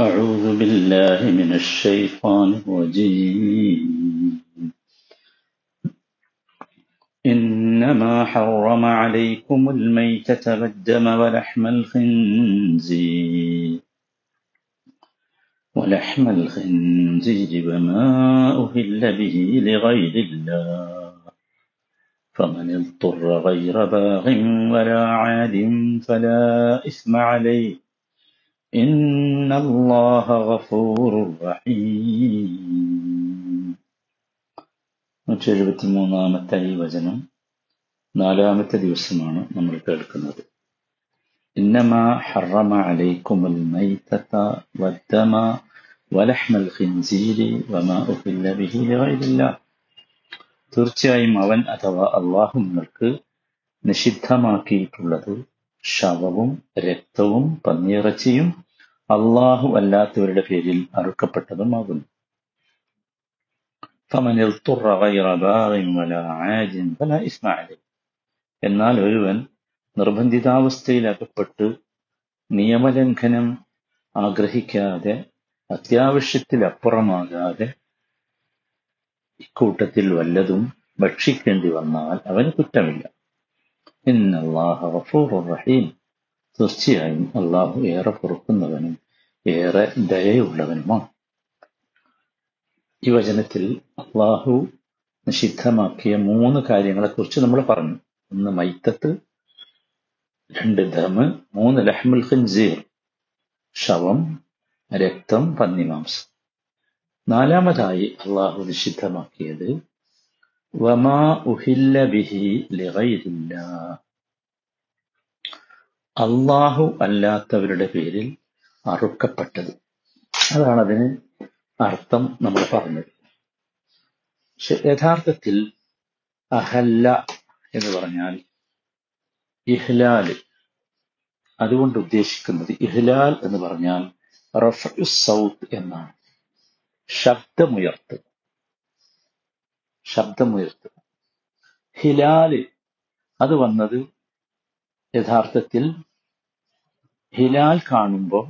أعوذ بالله من الشيطان الرجيم. إنما حرم عليكم الميتة والدم ولحم الخنزير. ولحم الخنزير وما أهل به لغير الله. فمن اضطر غير باغ ولا عاد فلا إثم عليه. إن الله غفور رحيم നൂറ്റി എഴുപത്തി മൂന്നാമത്തെ ഈ വചനം നാലാമത്തെ ദിവസമാണ് നമ്മൾ കേൾക്കുന്നത് إنما حرم عليكم الميتة والدم ولحم الخنزير وما أهل به لغير الله തീർച്ചയായും അവൻ അഥവാ അള്ളാഹു നിങ്ങൾക്ക് നിഷിദ്ധമാക്കിയിട്ടുള്ളത് ശവവും രക്തവും പന്നിയിറച്ചിയും അള്ളാഹു അല്ലാത്തവരുടെ പേരിൽ അറുക്കപ്പെട്ടതുമാകുന്നു. എന്നാൽ ഒരുവൻ നിർബന്ധിതാവസ്ഥയിലകപ്പെട്ട് നിയമലംഘനം ആഗ്രഹിക്കാതെ അത്യാവശ്യത്തിലപ്പുറമാകാതെ ഇക്കൂട്ടത്തിൽ വല്ലതും ഭക്ഷിക്കേണ്ടി വന്നാൽ അവന് കുറ്റമില്ല. ഇന്നല്ലാഹ ഗഫൂറുർ റഹീം. തീർച്ചയായും അള്ളാഹു ഏറെ പൊറുക്കുന്നവനും ഏറെ ദയയുള്ളവനുമാണ്. ഈ വചനത്തിൽ അള്ളാഹു നിഷിദ്ധമാക്കിയ മൂന്ന് കാര്യങ്ങളെക്കുറിച്ച് നമ്മൾ പറഞ്ഞു. ഒന്ന് മൈത്തത്ത് രണ്ട് ധമ് മൂന്ന് ലഹ്മുൽ ഖിൻസീർ ശവം രക്തം പന്നിമാംസം. നാലാമതായി അള്ളാഹു നിഷിദ്ധമാക്കിയത് വമാ ഉഹില്ല ബിഹി അള്ളാഹു അല്ലാത്തവരുടെ പേരിൽ അറുക്കപ്പെട്ടത്. അതാണ് അതിന് അർത്ഥം നമ്മൾ പറഞ്ഞത്. പക്ഷെ യഥാർത്ഥത്തിൽ അഹല്ല എന്ന് പറഞ്ഞാൽ ഇഹ്ലാൽ. അതുകൊണ്ട് ഉദ്ദേശിക്കുന്നത് ഇഹ്ലാൽ എന്ന് പറഞ്ഞാൽ റഫു സൗത്ത് എന്നാണ്. ശബ്ദമുയർത്തുക. ശബ്ദമുയർത്തുക ഹിലാൽ അത് വന്നത് യഥാർത്ഥത്തിൽ ഹിലാൽ കാണുമ്പോൾ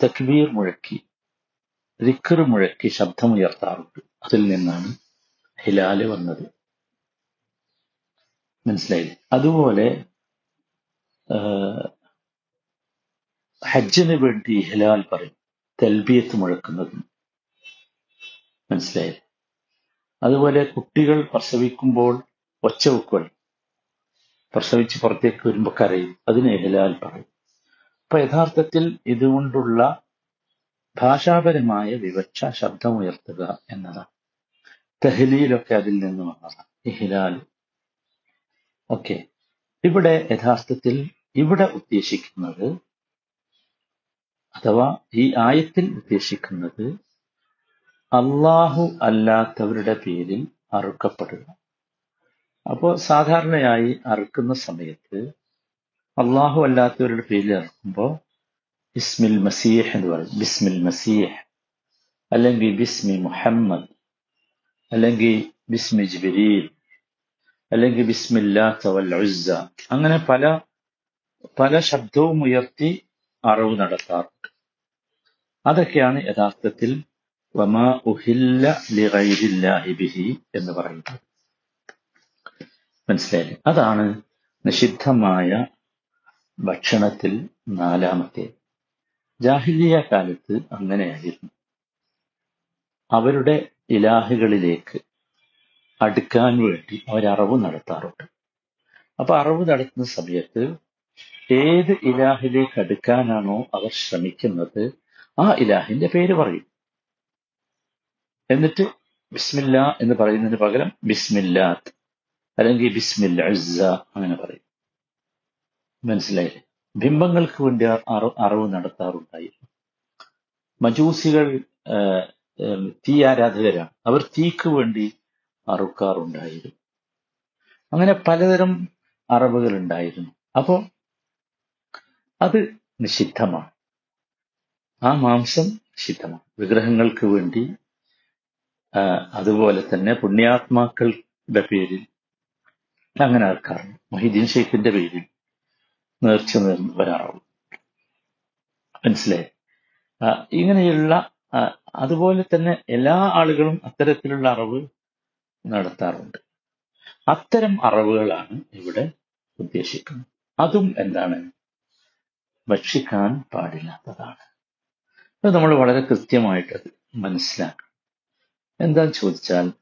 തക്ബീർ മുഴക്കി റിക്കർ മുഴക്കി ശബ്ദമുയർത്താറുണ്ട്. അതിൽ നിന്നാണ് ഹിലാൽ വന്നത്. മനസ്സിലായില്ലേ? അതുപോലെ ഹജ്ജിന് വേണ്ടി ഹിലാൽ പറയും തെൽബിയത്ത് മുഴക്കുന്നതും. മനസ്സിലായില്ലേ? അതുപോലെ കുട്ടികൾ പ്രസവിക്കുമ്പോൾ ഒച്ച വെക്കുകൾ പ്രസവിച്ച് പുറത്തേക്ക് വരുമ്പോൾ കരയും. അതിന് ഹിലാൽ പറയും. അപ്പൊ യഥാർത്ഥത്തിൽ ഇതുകൊണ്ടുള്ള ഭാഷാപരമായ വിവക്ഷ ശബ്ദമുയർത്തുക എന്നതാണ്. തെഹലിയിലൊക്കെ അതിൽ നിന്ന് വന്നതാണ്. ഇഹിലാൽ ഓക്കെ. ഇവിടെ യഥാർത്ഥത്തിൽ ഇവിടെ ഉദ്ദേശിക്കുന്നത് അഥവാ ഈ ആയത്തിൽ ഉദ്ദേശിക്കുന്നത് അള്ളാഹു അല്ലാത്തവരുടെ പേരിൽ അറുക്കപ്പെടുക. അപ്പോൾ സാധാരണയായി അറുക്കുന്ന സമയത്ത് അള്ളാഹു അല്ലാത്തവരുടെ പേരിൽ അറുക്കുമ്പോൾ ബിസ്മിൽ മസീഹ് എന്ന് പറയും. ബിസ്മിൽ മസീഹ്. അല്ലെങ്കിൽ ബിസ്മി മുഹമ്മദ്. അല്ലെങ്കിൽ ബിസ്മി ജിബിരീൽ. അല്ലെങ്കിൽ ബിസ്മില്ലാ ഉസ്സ. അങ്ങനെ പല പല ശബ്ദവും ഉയർത്തി അറിവ് നടത്താറുണ്ട്. അതൊക്കെയാണ് യഥാർത്ഥത്തിൽ ഉഹില്ല എന്ന് പറയുന്നത്. മനസ്സിലായില്ലേ? അതാണ് നിഷിദ്ധമായ ഭക്ഷണത്തിൽ നാലാമത്തെ. ജാഹിലിയ കാലത്ത് അങ്ങനെയായിരുന്നു. അവരുടെ ഇലാഹുകളിലേക്ക് അടുക്കാൻ വേണ്ടി അവർ അറിവ് നടത്താറുണ്ട്. അപ്പൊ അറിവ് നടത്തുന്ന സമയത്ത് ഏത് ഇലാഹിലേക്ക് അടുക്കാനാണോ അവർ ശ്രമിക്കുന്നത് ആ ഇലാഹിന്റെ പേര് പറയും. എന്നിട്ട് ബിസ്മില്ല എന്ന് പറയുന്നതിന് പകരം ബിസ്മില്ലാത്ത്. അല്ലെങ്കിൽ ബിസ്മിൽ അഴ്സ അങ്ങനെ പറയും. മനസ്സിലായില്ലേ ബിംബങ്ങൾക്ക് വേണ്ടി അറിവ് നടത്താറുണ്ടായിരുന്നു മജൂസികൾ തീ ആരാധകരാണ്. അവർ തീക്ക് വേണ്ടി അറുക്കാറുണ്ടായിരുന്നു. അങ്ങനെ പലതരം അറിവുകൾ ഉണ്ടായിരുന്നു അപ്പോ അത് നിഷിദ്ധമാണ്. ആ മാംസം നിഷിദ്ധമാണ്. വിഗ്രഹങ്ങൾക്ക് വേണ്ടി അതുപോലെ തന്നെ പുണ്യാത്മാക്കളുടെ പേരിൽ അങ്ങനെ ആൾക്കാരുണ്ട് മൊഹീദ്ദീൻ ഷെയ്ഖിന്റെ പേരിൽ നേർച്ച നേർന്ന് വരാറുള്ളൂ മനസ്സിലായി? ഇങ്ങനെയുള്ള അതുപോലെ തന്നെ എല്ലാ ആളുകളും അത്തരത്തിലുള്ള അറിവ് നടത്താറുണ്ട്. അത്തരം അറിവുകളാണ് ഇവിടെ ഉദ്ദേശിക്കുന്നത്. അതും എന്താണ്? ഭക്ഷിക്കാൻ പാടില്ലാത്തതാണ്. അത് നമ്മൾ വളരെ കൃത്യമായിട്ട് അത് മനസ്സിലാക്കണം. എന്താന്ന് ചോദിച്ചാൽ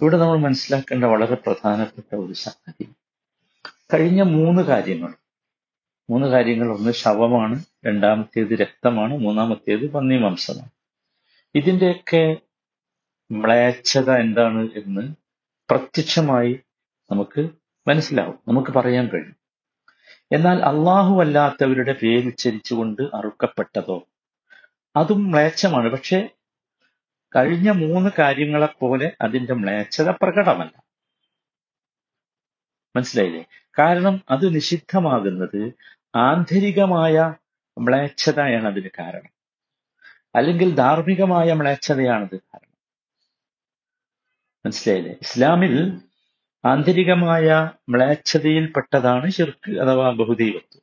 ഇവിടെ നമ്മൾ മനസ്സിലാക്കേണ്ട വളരെ പ്രധാനപ്പെട്ട ഒരു സംഗതി. കഴിഞ്ഞ മൂന്ന് കാര്യങ്ങൾ. മൂന്ന് കാര്യങ്ങൾ. ഒന്ന് ശവമാണ് രണ്ടാമത്തേത് രക്തമാണ് മൂന്നാമത്തേത് പന്നി മാംസമാണ് ഇതിന്റെയൊക്കെ മ്ലേച്ഛത എന്താണ് എന്ന് പ്രത്യക്ഷമായി നമുക്ക് മനസ്സിലാവും. നമുക്ക് പറയാൻ കഴിയും. എന്നാൽ അള്ളാഹു അല്ലാത്തവരുടെ പേരുച്ചരിച്ചുകൊണ്ട് അറുക്കപ്പെട്ടതോ? അതും മ്ലേച്ഛമാണ്. പക്ഷെ കഴിഞ്ഞ മൂന്ന് കാര്യങ്ങളെ പോലെ അതിന്റെ മ്ലേച്ഛത പ്രകടമല്ല. മനസ്സിലായില്ലേ? കാരണം അത് നിഷിദ്ധമാകുന്നത് ആന്തരികമായ മ്ലേച്ഛതയാണ് അതിന് കാരണം. അല്ലെങ്കിൽ ധാർമ്മികമായ മ്ലേച്ഛതയാണത് കാരണം. മനസ്സിലായില്ലേ? ഇസ്ലാമിൽ ആന്തരികമായ മ്ലേച്ഛതയിൽപ്പെട്ടതാണ് ഷിർക്ക് അഥവാ ബഹുദൈവത്വം.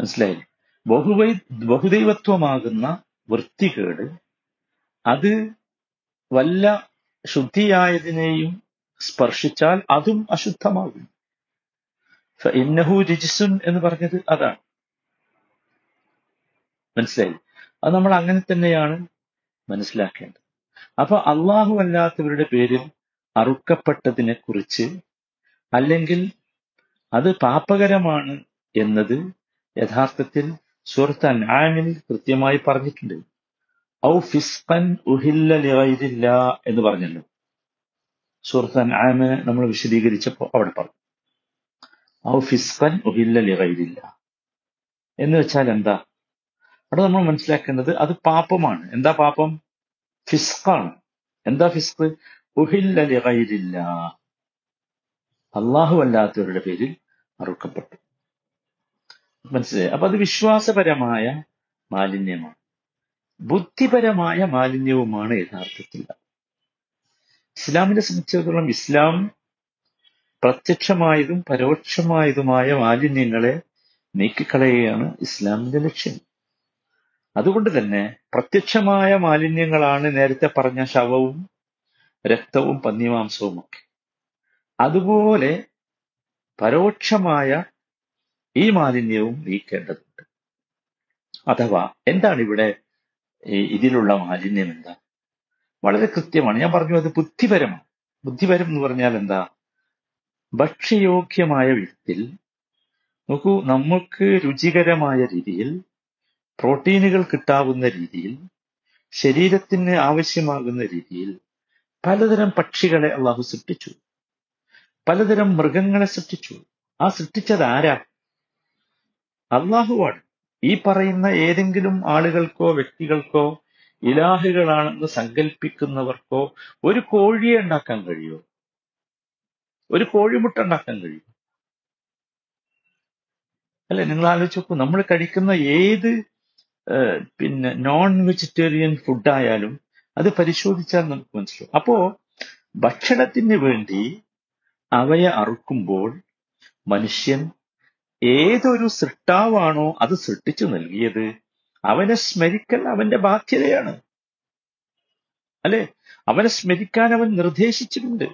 മനസ്സിലായില്ലേ? ബഹുവൈ ബഹുദൈവത്വമാകുന്ന വൃത്തികേട് അത് വല്ല ശുദ്ധിയായതിനെയും സ്പർശിച്ചാൽ അതും അശുദ്ധമാകും. ഇന്നഹു രജിസുൻ എന്ന് പറഞ്ഞത് അതാണ്. മനസ്സിലായി? അത് നമ്മൾ അങ്ങനെ തന്നെയാണ് മനസ്സിലാക്കേണ്ടത്. അപ്പൊ അള്ളാഹു അല്ലാത്തവരുടെ പേരിൽ അറുക്കപ്പെട്ടതിനെ കുറിച്ച് അല്ലെങ്കിൽ അത് പാപകരമാണ് എന്നത് യഥാർത്ഥത്തിൽ സൂറത്ത് അൻആമിൽ കൃത്യമായി പറഞ്ഞിട്ടുണ്ട്. ഔ ഫിസ്ഖൻ ഉഹില്ല ലിഗൈരില്ല എന്ന് പറഞ്ഞല്ലോ. സൂറത്ത് അൻആമ് നമ്മൾ വിശദീകരിച്ചപ്പോൾ അവിടെ പറഞ്ഞു. ഔ ഫിസ്ഖൻ ഉഹില്ല ലിഗൈരില്ല. എന്ന് വെച്ചാൽ എന്താ? അവിടെ നമ്മൾ മനസ്സിലാക്കേണ്ടത് അത് പാപമാണ്. എന്താ പാപം? ഫിസ്ഖാണ്. എന്താ ഫിസ്ഖ്? ഉഹില്ല ലിഗൈരില്ല. അള്ളാഹു അല്ലാത്തവരുടെ പേരിൽ അറുക്കപ്പെട്ടു മനസ്സിലായി? അപ്പൊ അത് വിശ്വാസപരമായ മാലിന്യമാണ്. ബുദ്ധിപരമായ മാലിന്യവുമാണ് യഥാർത്ഥത്തിൽ. ഇസ്ലാമിനെ സംബന്ധിച്ചിടത്തോളം ഇസ്ലാം പ്രത്യക്ഷമായതും പരോക്ഷമായതുമായ മാലിന്യങ്ങളെ നീക്കിക്കളയുകയാണ് ഇസ്ലാമിന്റെ ലക്ഷ്യം. അതുകൊണ്ട് തന്നെ പ്രത്യക്ഷമായ മാലിന്യങ്ങളാണ് നേരത്തെ പറഞ്ഞ ശവവും രക്തവും പന്നിമാംസവും ഒക്കെ അതുപോലെ പരോക്ഷമായ ഈ മാലിന്യവും നീക്കേണ്ടതുണ്ട്. അഥവാ എന്താണ് ഇവിടെ ഇതിലുള്ള മാലിന്യം എന്താ? വളരെ കൃത്യമാണ്. ഞാൻ പറഞ്ഞു അത് ബുദ്ധിപരമാണ്. ബുദ്ധിപരം എന്ന് പറഞ്ഞാൽ എന്താ? ഭക്ഷ്യയോഗ്യമായ വിധത്തിൽ നോക്കൂ നമുക്ക് രുചികരമായ രീതിയിൽ പ്രോട്ടീനുകൾ കിട്ടാവുന്ന രീതിയിൽ ശരീരത്തിന് ആവശ്യമാകുന്ന രീതിയിൽ പലതരം പക്ഷികളെ അള്ളാഹു സൃഷ്ടിച്ചു. പലതരം മൃഗങ്ങളെ സൃഷ്ടിച്ചു. ആ സൃഷ്ടിച്ചത് ആരാ? അള്ളാഹുവാണ്. ഈ പറയുന്ന ഏതെങ്കിലും ആളുകൾക്കോ വ്യക്തികൾക്കോ ഇലാഹുകളാണെന്ന് സങ്കല്പിക്കുന്നവർക്കോ ഒരു കോഴിയെ ഉണ്ടാക്കാൻ കഴിയുമോ? ഒരു കോഴിമുട്ട ഉണ്ടാക്കാൻ കഴിയും അല്ലെ നിങ്ങൾ ആലോചിച്ച് നോക്കൂ നമ്മൾ കഴിക്കുന്ന ഏത് പിന്നെ നോൺ വെജിറ്റേറിയൻ ഫുഡായാലും അത് പരിശോധിച്ചാൽ നമുക്ക് മനസ്സിലാവും. അപ്പോ ഭക്ഷണത്തിന് വേണ്ടി അവയെ അറുക്കുമ്പോൾ മനുഷ്യൻ ഏതൊരു സൃഷ്ടാവാണോ അത് സൃഷ്ടിച്ചു നൽകിയത്? അവനെ സ്മരിക്കൽ അവന്റെ ബാധ്യതയാണ്. അല്ലെ? അവനെ സ്മരിക്കാൻ അവൻ നിർദ്ദേശിച്ചിട്ടുണ്ട്.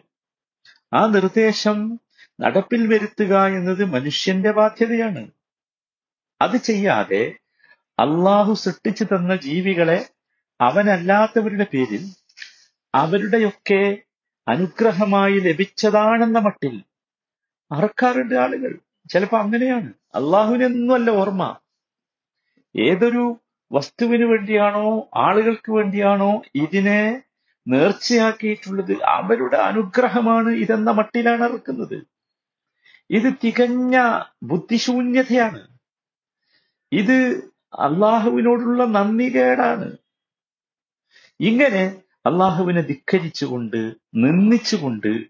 ആ നിർദ്ദേശം നടപ്പിൽ വരുത്തുക എന്നത് മനുഷ്യന്റെ ബാധ്യതയാണ്. അത് ചെയ്യാതെ അള്ളാഹു സൃഷ്ടിച്ചു തന്ന ജീവികളെ അവനല്ലാത്തവരുടെ പേരിൽ അവരുടെയൊക്കെ അനുഗ്രഹമായി ലഭിച്ചതാണെന്ന മട്ടിൽ അറക്കാറുണ്ട് ആളുകൾ. ചിലപ്പോ അങ്ങനെയാണ്. അള്ളാഹുവിനൊന്നുമല്ല ഓർമ്മ. ഏതൊരു വസ്തുവിന് വേണ്ടിയാണോ ആളുകൾക്ക് വേണ്ടിയാണോ ഇതിനെ നേർച്ചയാക്കിയിട്ടുള്ളത്? അവരുടെ അനുഗ്രഹമാണ് ഇതെന്ന മട്ടിലാണ് ഇറക്കുന്നത്. ഇത് തികഞ്ഞ ബുദ്ധിശൂന്യതയാണ്. ഇത് അള്ളാഹുവിനോടുള്ള നന്ദികേടാണ്. ഇങ്ങനെ അള്ളാഹുവിനെ ധിക്കരിച്ചുകൊണ്ട് നിന്ദിച്ചുകൊണ്ട്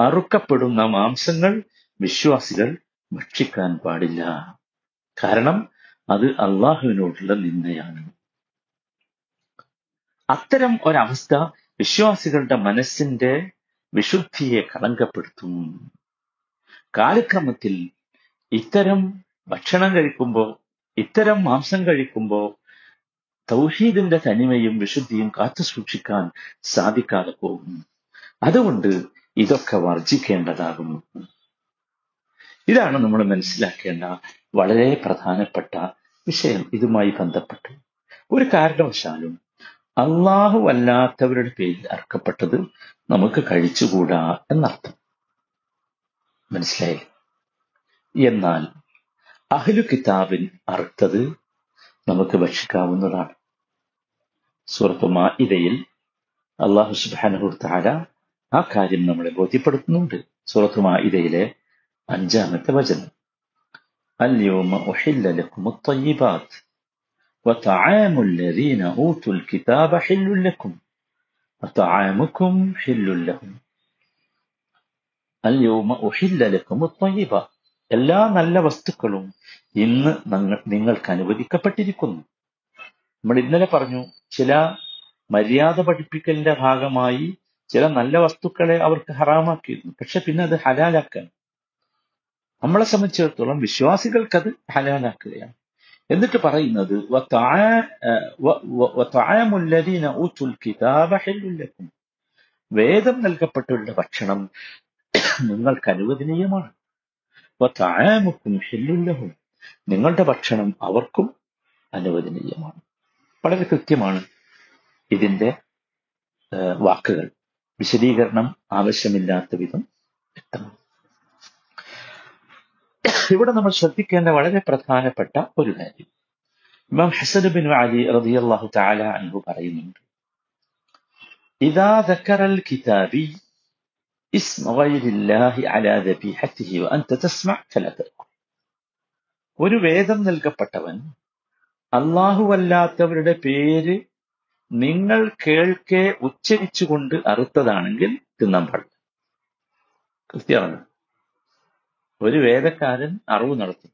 അറുക്കപ്പെടുന്ന മാംസങ്ങൾ വിശ്വാസികൾ ഭക്ഷിക്കാൻ പാടില്ല. കാരണം അത് അള്ളാഹുവിനോടുള്ള നിന്ദയാണ്. അത്തരം ഒരവസ്ഥ വിശ്വാസികളുടെ മനസ്സിന്റെ വിശുദ്ധിയെ കളങ്കപ്പെടുത്തും. കാലക്രമത്തിൽ ഇത്തരം ഭക്ഷണം കഴിക്കുമ്പോ ഇത്തരം മാംസം കഴിക്കുമ്പോ തൗഹീദിന്റെ തനിമയും വിശുദ്ധിയും കാത്തു സൂക്ഷിക്കാൻ സാധിക്കാതെ പോകും അതുകൊണ്ട് ഇതൊക്കെ വർജിക്കേണ്ടതാകുന്നു. ഇതാണ് നമ്മൾ മനസ്സിലാക്കേണ്ട വളരെ പ്രധാനപ്പെട്ട വിഷയം. ഇതുമായി ബന്ധപ്പെട്ട് ഒരു കാരണവശാലും അള്ളാഹു അല്ലാത്തവരുടെ പേരിൽ അർക്കപ്പെട്ടത് നമുക്ക് കഴിച്ചുകൂടാ എന്നർത്ഥം. മനസ്സിലായി എന്നാൽ അഹ്ലു കിതാബിൻ അറുത്തത് നമുക്ക് ഭക്ഷിക്കാവുന്നതാണ്. സൂറത്ത് മാഇദയിൽ അള്ളാഹു സുബ്ഹാനഹു താര ആ കാര്യം നമ്മളെ ബോധ്യപ്പെടുത്തുന്നുണ്ട്. സൂറത്ത് മാഇദയിലെ അഞ്ചാമത്തെ വചനം اليوم أحل لكم الطيبات وطعام الذين أوتوا الكتاب حل لكم وطعامكم حل لهم اليوم أحل لكم الطيبات എല്ലാ നല്ല വസ്തുക്കളും ഇന്ന് നങ്ങ- നിങ്ങൾക്ക് അനുവദിക്കപ്പെട്ടിരിക്കുന്നു നമ്മൾ ഇന്നലെ പറഞ്ഞു ചില മര്യാദ പഠിപ്പിക്കലിന്റെ ഭാഗമായി ചില നല്ല വസ്തുക്കളെ അവർക്ക് ഹറാമാക്കിയിരുന്നു പക്ഷെ പിന്നെ അത് ഹലാലാക്കാൻ നമ്മളെ സംബന്ധിച്ചിടത്തോളം വിശ്വാസികൾക്കത് ഹലാലാക്കുകയാണ്. എന്നിട്ട് പറയുന്നത് "വതആ- ഏഹ് വ- വ- വതആമുല്ലദീന കിതാബ ഹില്ലുൽ വേദം നൽകപ്പെട്ടുള്ള ഭക്ഷണം നിങ്ങൾക്ക് അനുവദനീയമാണ്. വതആമുക്കും ഹില്ലുൽ ലഹും. നിങ്ങളുടെ ഭക്ഷണം അവർക്കും അനുവദനീയമാണ്. വളരെ കൃത്യമാണ് ഇതിന്റെ വാക്കുകൾ. വിശദീകരണം ആവശ്യമില്ലാത്ത വിധം വ്യക്തമാണ്. ഇവിടെ നമ്മൾ ശ്രദ്ധിക്കേണ്ട വളരെ പ്രധാനപ്പെട്ട ഒരു കാര്യം ഇമാം ഹസൻ ബിൻ അലി റളിയല്ലാഹു തആല അൻഹു പറയുന്നുണ്ട് ഇദാ ذكر الكتابي اسم غير الله على ذبيحته وأنت تسمع فلا تأكل ഒരു വേദം നൽകപ്പെട്ടവൻ അല്ലാഹുവല്ലാത്തവരുടെ പേര് നിങ്ങൾ കേൾക്കെ ഉച്ചരിച്ചുകൊണ്ട് അറുത്തതാണെങ്കിൽ തിന്നാൻ പാടില്ല കൃത്യമാണ് ഒരു വേദക്കാരൻ അറിവ് നടത്തി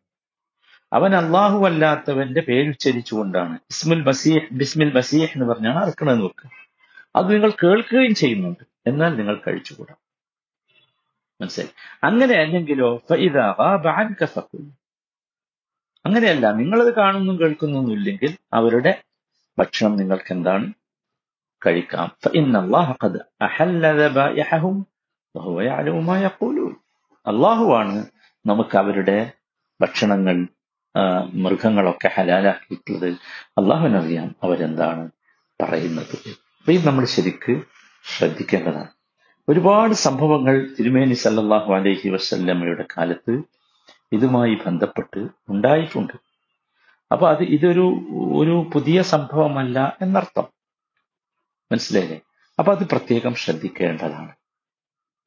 അവൻ അള്ളാഹു അല്ലാത്തവന്റെ പേരുച്ചരിച്ചുകൊണ്ടാണ് ഇസ്മുൽ ബസീഹ് ബിസ്മിൽ ബസീഹ് എന്ന് പറഞ്ഞാണ് അറക്കണമെന്ന് വെക്കുക അത് നിങ്ങൾ കേൾക്കുകയും ചെയ്യുന്നുണ്ട്. എന്നാൽ നിങ്ങൾ കഴിച്ചുകൂടാ. മനസ്സിലായി? അങ്ങനെ അല്ലെങ്കിലോ. അങ്ങനെയല്ല നിങ്ങളത് കാണുന്നും കേൾക്കുന്നൊന്നും ഇല്ലെങ്കിൽ അവരുടെ ഭക്ഷണം നിങ്ങൾക്ക് എന്താണ്? കഴിക്കാം. അള്ളാഹുവാണ് നമുക്ക് അവരുടെ ഭക്ഷണങ്ങൾ മൃഗങ്ങളൊക്കെ ഹലാലാക്കിയിട്ടുള്ളത്. അള്ളാഹുവിനറിയാം അവരെന്താണ് പറയുന്നത്? അപ്പൊ ഇത് നമ്മൾ ശരിക്ക് ശ്രദ്ധിക്കേണ്ടതാണ്. ഒരുപാട് സംഭവങ്ങൾ തിരുമേനി സല്ലാഹു അലഹി വസല്ലമ്മയുടെ കാലത്ത് ഇതുമായി ബന്ധപ്പെട്ട് ഉണ്ടായിട്ടുണ്ട്. അപ്പൊ അത് ഇതൊരു ഒരു പുതിയ സംഭവമല്ല എന്നർത്ഥം. മനസ്സിലായില്ലേ? അപ്പൊ അത് പ്രത്യേകം ശ്രദ്ധിക്കേണ്ടതാണ്.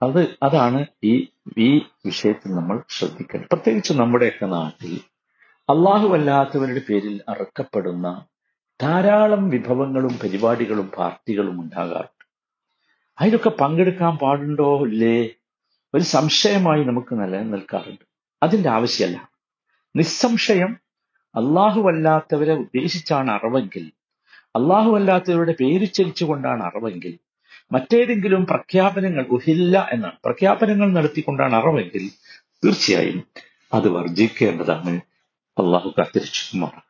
അത് അതാണ് ഈ ഈ വിഷയത്തിൽ നമ്മൾ ശ്രദ്ധിക്കണം. പ്രത്യേകിച്ച് നമ്മുടെയൊക്കെ നാട്ടിൽ അള്ളാഹു അല്ലാത്തവരുടെ പേരിൽ അറക്കപ്പെടുന്ന ധാരാളം വിഭവങ്ങളും പരിപാടികളും പാർട്ടികളും ഉണ്ടാകാറുണ്ട്. അതിലൊക്കെ പങ്കെടുക്കാൻ പാടുണ്ടോ ഇല്ലേ? ഒരു സംശയമായി നമുക്ക് നിലനിൽക്കാറുണ്ട്. അതിന്റെ ആവശ്യമല്ല. നിസ്സംശയം അല്ലാത്തവരെ ഉദ്ദേശിച്ചാണ് അറിവെങ്കിൽ അല്ലാത്തവരുടെ പേരുച്ചരിച്ചുകൊണ്ടാണ് അറിവെങ്കിൽ മറ്റേതെങ്കിലും പ്രഖ്യാപനങ്ങൾ ഉഹില്ല എന്നാണ്. പ്രഖ്യാപനങ്ങൾ നടത്തിക്കൊണ്ടാണ് അറിവെങ്കിൽ തീർച്ചയായും അത് വർജിക്കേണ്ടതാണ്. അള്ളാഹു കാത്തിരിച്ചു. മാറാം